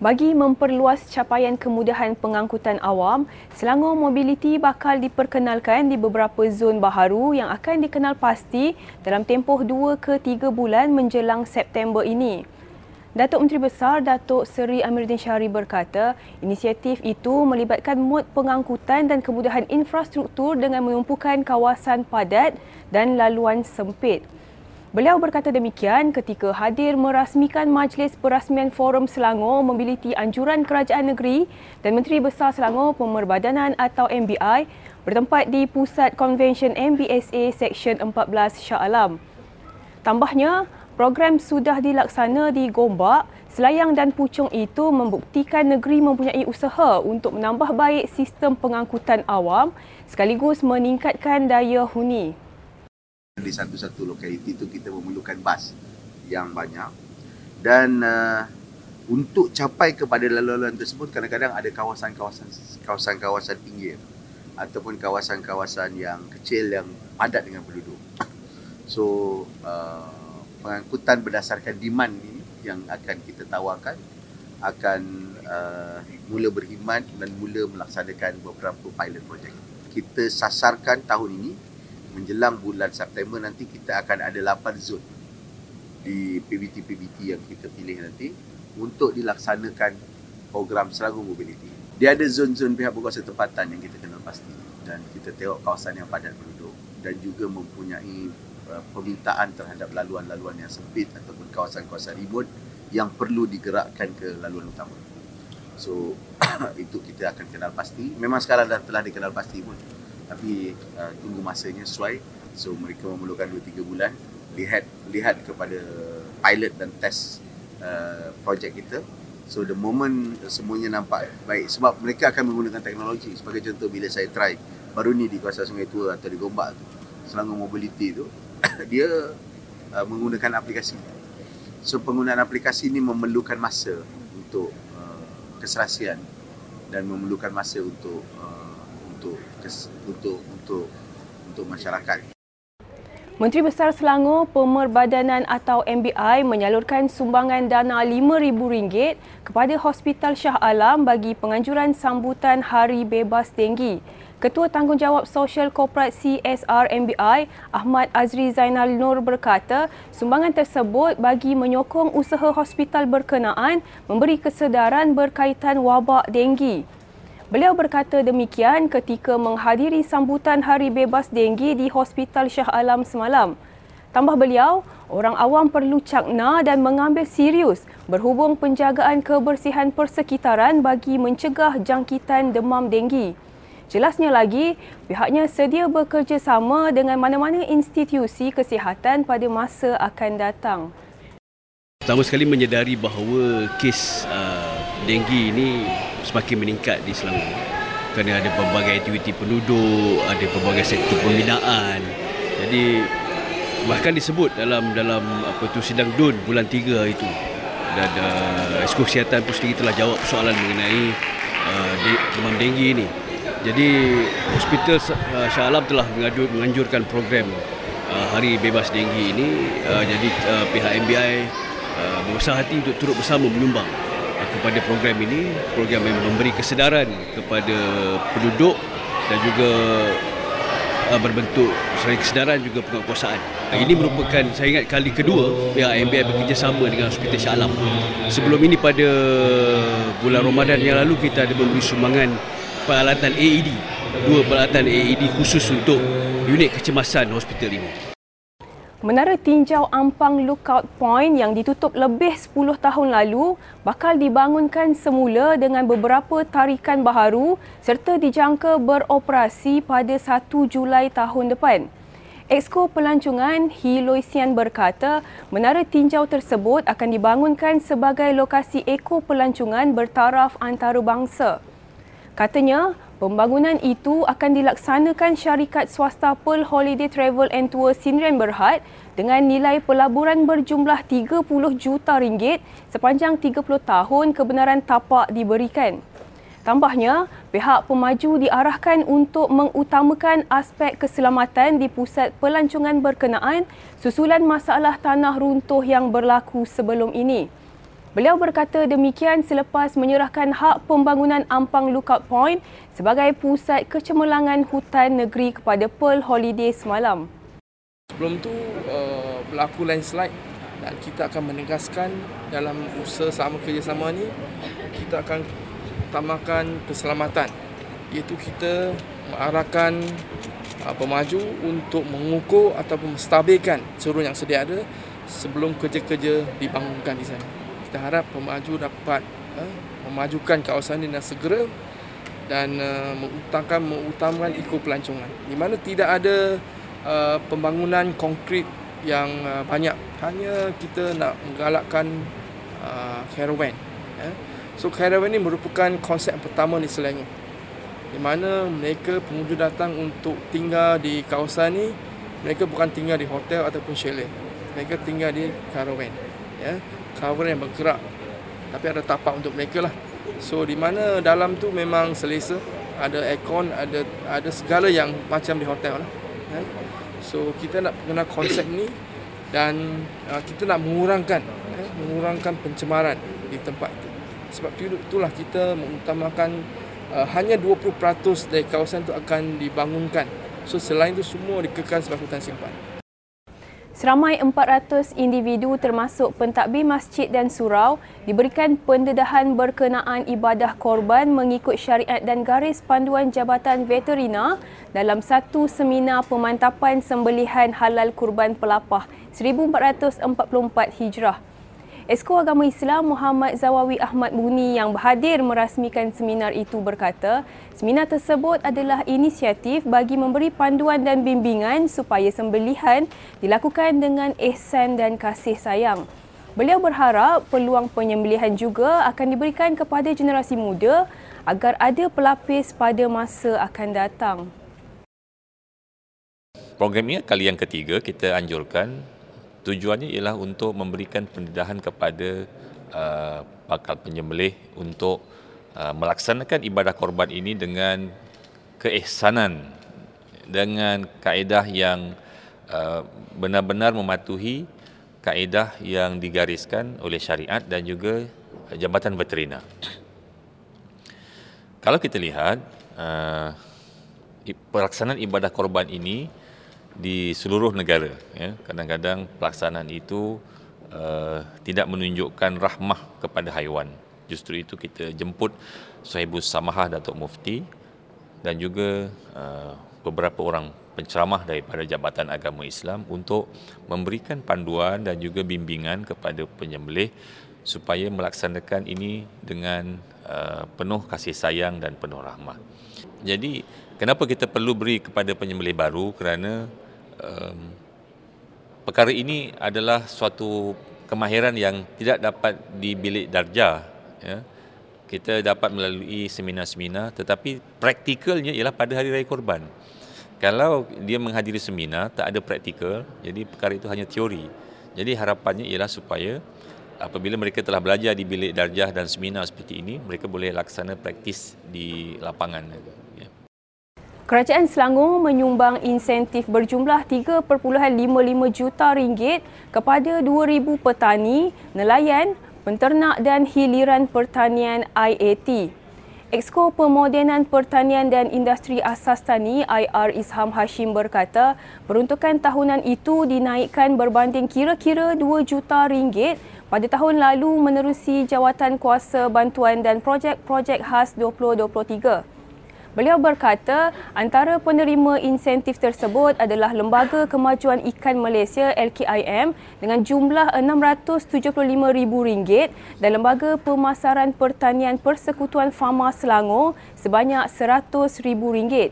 Bagi memperluas capaian kemudahan pengangkutan awam, Selangor Mobility bakal diperkenalkan di beberapa zon baharu yang akan dikenal pasti dalam tempoh 2 ke 3 bulan menjelang September ini. Datuk Menteri Besar Datuk Seri Amiruddin Syari berkata, inisiatif itu melibatkan mod pengangkutan dan kemudahan infrastruktur dengan menumpukan kawasan padat dan laluan sempit. Beliau berkata demikian ketika hadir merasmikan Majlis Perasmian Forum Selangor Mobiliti Anjuran Kerajaan Negeri dan Menteri Besar Selangor Pemerbadanan atau MBI bertempat di Pusat Convention MBSA Seksyen 14 Shah Alam. Tambahnya, program sudah dilaksana di Gombak, Selayang dan Puchong itu membuktikan negeri mempunyai usaha untuk menambah baik sistem pengangkutan awam sekaligus meningkatkan daya huni di satu-satu lokaliti itu kita memerlukan bas yang banyak dan uh, untuk capai kepada laluan tersebut kadang-kadang ada kawasan-kawasan kawasan-kawasan pinggir ataupun kawasan-kawasan yang kecil yang padat dengan penduduk. So uh, pengangkutan berdasarkan demand ini yang akan kita tawarkan akan uh, mula berkhidmat dan mula melaksanakan beberapa pilot project. Kita sasarkan tahun ini menjelang bulan September nanti kita akan ada 8 zon di PBT-PBT yang kita pilih nanti untuk dilaksanakan program Selangor Mobility. Dia ada zon-zon pihak berkuasa tempatan yang kita kenal pasti dan kita tengok kawasan yang padat penduduk dan juga mempunyai uh, permintaan terhadap laluan-laluan yang sempit ataupun kawasan-kawasan ribut yang perlu digerakkan ke laluan utama. So itu kita akan kenal pasti. Memang sekarang dah telah dikenal pasti pun tapi uh, tunggu masanya sesuai. So mereka memerlukan 2 3 bulan. Lihat lihat kepada pilot dan test uh, projek kita. So the moment semuanya nampak baik sebab mereka akan menggunakan teknologi. Sebagai contoh bila saya try baru ni di kawasan Sungai Tua atau di Gombak tu Selangor Mobility tu dia uh, menggunakan aplikasi. So penggunaan aplikasi ini memerlukan masa untuk uh, keserasian dan memerlukan masa untuk uh, untuk untuk untuk untuk masyarakat. Menteri Besar Selangor Pemerbadanan atau MBI menyalurkan sumbangan dana RM5,000 kepada Hospital Shah Alam bagi penganjuran sambutan Hari Bebas Denggi. Ketua Tanggungjawab Sosial Korporat CSR MBI, Ahmad Azri Zainal Nur berkata, sumbangan tersebut bagi menyokong usaha hospital berkenaan memberi kesedaran berkaitan wabak denggi. Beliau berkata demikian ketika menghadiri sambutan Hari Bebas Denggi di Hospital Shah Alam semalam. Tambah beliau, orang awam perlu cakna dan mengambil serius berhubung penjagaan kebersihan persekitaran bagi mencegah jangkitan demam denggi. Jelasnya lagi, pihaknya sedia bekerjasama dengan mana-mana institusi kesihatan pada masa akan datang. Pertama sekali menyedari bahawa kes uh, denggi ini semakin meningkat di Selangor kerana ada pelbagai aktiviti penduduk, ada pelbagai sektor pembinaan. Jadi bahkan disebut dalam dalam apa tu sidang DUN bulan 3 itu dan uh, Esko Kesihatan pun sendiri telah jawab soalan mengenai uh, demam denggi ini. Jadi hospital uh, Shah Alam telah mengadur, menganjurkan program uh, Hari Bebas Denggi ini. Uh, jadi uh, pihak MBI uh, berusaha hati untuk turut bersama menyumbang kepada program ini program yang memberi kesedaran kepada penduduk dan juga uh, berbentuk selain kesedaran juga penguasaan. Ini merupakan saya ingat kali kedua pihak MBI bekerjasama dengan Hospital Shah Alam. Sebelum ini pada bulan Ramadan yang lalu kita ada memberi sumbangan peralatan AED. Dua peralatan AED khusus untuk unit kecemasan hospital ini. Menara tinjau Ampang Lookout Point yang ditutup lebih 10 tahun lalu bakal dibangunkan semula dengan beberapa tarikan baharu serta dijangka beroperasi pada 1 Julai tahun depan. Exko Pelancongan Hi Loisian berkata, menara tinjau tersebut akan dibangunkan sebagai lokasi eko pelancongan bertaraf antarabangsa. Katanya, Pembangunan itu akan dilaksanakan syarikat swasta Pearl Holiday Travel and Tour Sdn Berhad dengan nilai pelaburan berjumlah 30 juta ringgit sepanjang 30 tahun kebenaran tapak diberikan. Tambahnya, pihak pemaju diarahkan untuk mengutamakan aspek keselamatan di pusat pelancongan berkenaan susulan masalah tanah runtuh yang berlaku sebelum ini. Beliau berkata demikian selepas menyerahkan hak pembangunan Ampang Lookout Point sebagai pusat kecemerlangan hutan negeri kepada Pearl Holiday semalam. Sebelum tu uh, berlaku landslide dan kita akan menegaskan dalam usaha sama kerjasama ni kita akan utamakan keselamatan iaitu kita mengarahkan uh, pemaju untuk mengukur ataupun menstabilkan seluruh yang sedia ada sebelum kerja-kerja dibangunkan di sana kita harap pemaju dapat uh, memajukan kawasan ini dengan segera dan uh, mengutamakan mengutamakan eko pelancongan. Di mana tidak ada uh, pembangunan konkret yang uh, banyak. Hanya kita nak menggalakkan uh, caravan ya. so caravan ini merupakan konsep pertama di Selangor. Di mana mereka pengunjung datang untuk tinggal di kawasan ini mereka bukan tinggal di hotel ataupun chalet. Mereka tinggal di caravan ya cover yang bergerak. Tapi ada tapak untuk mereka lah. So di mana dalam tu memang selesa. Ada aircon ada ada segala yang macam di hotel lah ya. so kita nak kenal konsep ni dan uh, kita nak mengurangkan ya, mengurangkan pencemaran di tempat tu. Sebab tu itulah kita mengutamakan uh, hanya 20% dari kawasan tu akan dibangunkan. So selain itu semua dikekal sebagai hutan simpan Seramai 400 individu termasuk pentadbir masjid dan surau diberikan pendedahan berkenaan ibadah korban mengikut syariat dan garis panduan Jabatan Veterina dalam satu seminar pemantapan sembelihan halal kurban pelapah 1444 Hijrah. Esko Agama Islam Muhammad Zawawi Ahmad Buni yang berhadir merasmikan seminar itu berkata, seminar tersebut adalah inisiatif bagi memberi panduan dan bimbingan supaya sembelihan dilakukan dengan ihsan dan kasih sayang. Beliau berharap peluang penyembelihan juga akan diberikan kepada generasi muda agar ada pelapis pada masa akan datang. Program ini kali yang ketiga kita anjurkan tujuannya ialah untuk memberikan pendedahan kepada uh, bakal penyembelih untuk uh, melaksanakan ibadah korban ini dengan keihsanan dengan kaedah yang uh, benar-benar mematuhi kaedah yang digariskan oleh syariat dan juga jabatan veterina. Kalau kita lihat uh, pelaksanaan ibadah korban ini di seluruh negara. Ya. Kadang-kadang pelaksanaan itu uh, tidak menunjukkan rahmah kepada haiwan. Justru itu kita jemput Sahibus Samahah Datuk Mufti dan juga uh, beberapa orang penceramah daripada Jabatan Agama Islam untuk memberikan panduan dan juga bimbingan kepada penyembelih supaya melaksanakan ini dengan uh, penuh kasih sayang dan penuh rahmat. Jadi, kenapa kita perlu beri kepada penyembelih baru? Kerana um, perkara ini adalah suatu kemahiran yang tidak dapat di bilik darjah ya. Kita dapat melalui seminar-seminar tetapi praktikalnya ialah pada hari raya korban kalau dia menghadiri seminar tak ada praktikal jadi perkara itu hanya teori. Jadi harapannya ialah supaya apabila mereka telah belajar di bilik darjah dan seminar seperti ini mereka boleh laksana praktis di lapangan Kerajaan Selangor menyumbang insentif berjumlah 3.55 juta ringgit kepada 2,000 petani, nelayan, penternak dan hiliran pertanian IAT. Exko Pemodenan Pertanian dan Industri Asas Tani IR Isham Hashim berkata peruntukan tahunan itu dinaikkan berbanding kira-kira 2 juta ringgit pada tahun lalu menerusi jawatan kuasa bantuan dan projek-projek khas 2023. Beliau berkata antara penerima insentif tersebut adalah Lembaga Kemajuan Ikan Malaysia LKIM dengan jumlah RM675,000 dan Lembaga Pemasaran Pertanian Persekutuan Fama Selangor sebanyak RM100,000.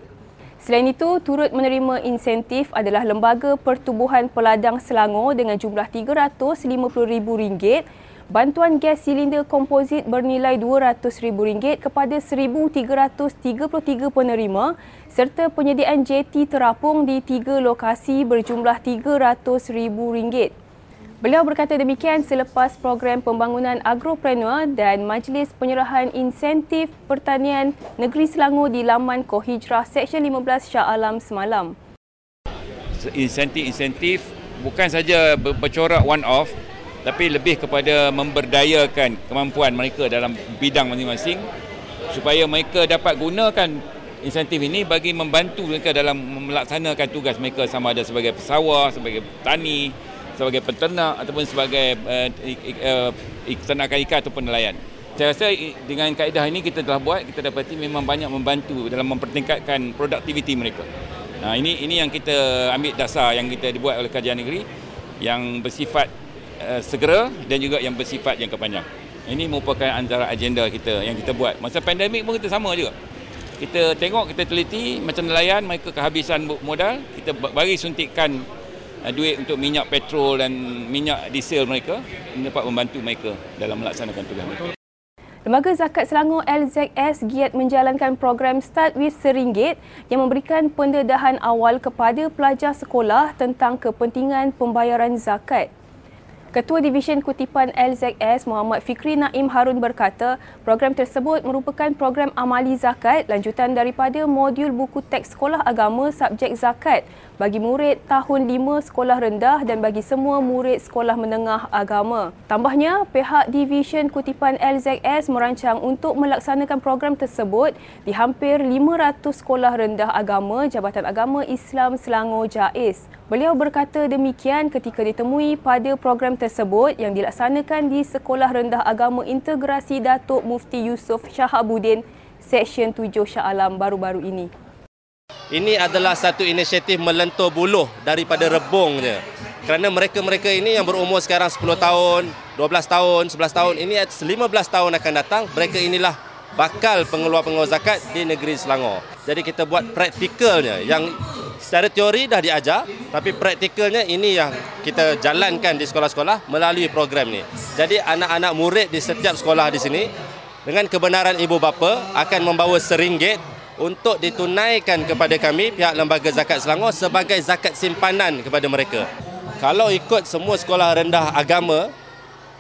Selain itu, turut menerima insentif adalah Lembaga Pertubuhan Peladang Selangor dengan jumlah RM350,000 bantuan gas silinder komposit bernilai RM200,000 kepada 1,333 penerima serta penyediaan jeti terapung di tiga lokasi berjumlah RM300,000. Beliau berkata demikian selepas program pembangunan agropreneur dan majlis penyerahan insentif pertanian negeri Selangor di laman Kohijrah Seksyen 15 Shah Alam semalam. Insentif-insentif bukan saja bercorak one-off tapi lebih kepada memberdayakan kemampuan mereka dalam bidang masing-masing supaya mereka dapat gunakan insentif ini bagi membantu mereka dalam melaksanakan tugas mereka sama ada sebagai pesawar, sebagai petani, sebagai peternak ataupun sebagai uh, uh, ternakan ikan ataupun nelayan. Saya rasa dengan kaedah ini kita telah buat, kita dapati memang banyak membantu dalam mempertingkatkan produktiviti mereka. Nah, ini ini yang kita ambil dasar yang kita dibuat oleh kajian negeri yang bersifat uh, segera dan juga yang bersifat jangka panjang. Ini merupakan antara agenda kita yang kita buat. Masa pandemik pun kita sama juga kita tengok, kita teliti macam nelayan mereka kehabisan modal, kita bagi suntikan uh, duit untuk minyak petrol dan minyak diesel mereka dapat membantu mereka dalam melaksanakan tugas mereka. Lembaga Zakat Selangor LZS giat menjalankan program Start with Seringgit yang memberikan pendedahan awal kepada pelajar sekolah tentang kepentingan pembayaran zakat. Ketua Divisyen Kutipan LZS Muhammad Fikri Naim Harun berkata, program tersebut merupakan program amali zakat lanjutan daripada modul buku teks sekolah agama subjek zakat bagi murid tahun 5 sekolah rendah dan bagi semua murid sekolah menengah agama. Tambahnya, pihak Divisyen Kutipan LZS merancang untuk melaksanakan program tersebut di hampir 500 sekolah rendah agama Jabatan Agama Islam Selangor JAIS. Beliau berkata demikian ketika ditemui pada program tersebut yang dilaksanakan di Sekolah Rendah Agama Integrasi Datuk Mufti Yusof Shahabuddin Seksyen 7 Shah Alam baru-baru ini. Ini adalah satu inisiatif melentur buluh daripada rebung je. Kerana mereka-mereka ini yang berumur sekarang 10 tahun, 12 tahun, 11 tahun, ini 15 tahun akan datang, mereka inilah bakal pengeluar-pengeluar zakat di negeri Selangor. Jadi kita buat praktikalnya yang secara teori dah diajar, tapi praktikalnya ini yang kita jalankan di sekolah-sekolah melalui program ni. Jadi anak-anak murid di setiap sekolah di sini dengan kebenaran ibu bapa akan membawa seringgit untuk ditunaikan kepada kami pihak Lembaga Zakat Selangor sebagai zakat simpanan kepada mereka. Kalau ikut semua sekolah rendah agama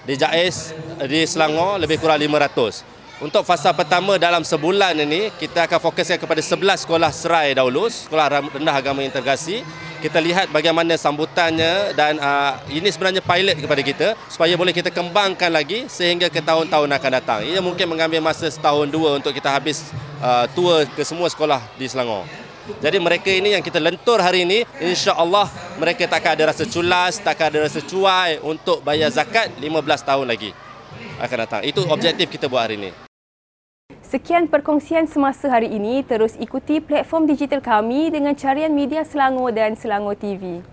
di JAIS di Selangor lebih kurang 500. Untuk fasa pertama dalam sebulan ini kita akan fokuskan kepada 11 sekolah serai dahulu, sekolah rendah agama integrasi kita lihat bagaimana sambutannya dan uh, ini sebenarnya pilot kepada kita supaya boleh kita kembangkan lagi sehingga ke tahun-tahun akan datang. Ia mungkin mengambil masa setahun dua untuk kita habis uh, tour ke semua sekolah di Selangor. Jadi mereka ini yang kita lentur hari ini, insya-Allah mereka takkan ada rasa culas, takkan ada rasa cuai untuk bayar zakat 15 tahun lagi akan datang. Itu objektif kita buat hari ini. Sekian perkongsian semasa hari ini. Terus ikuti platform digital kami dengan carian media Selangor dan Selangor TV.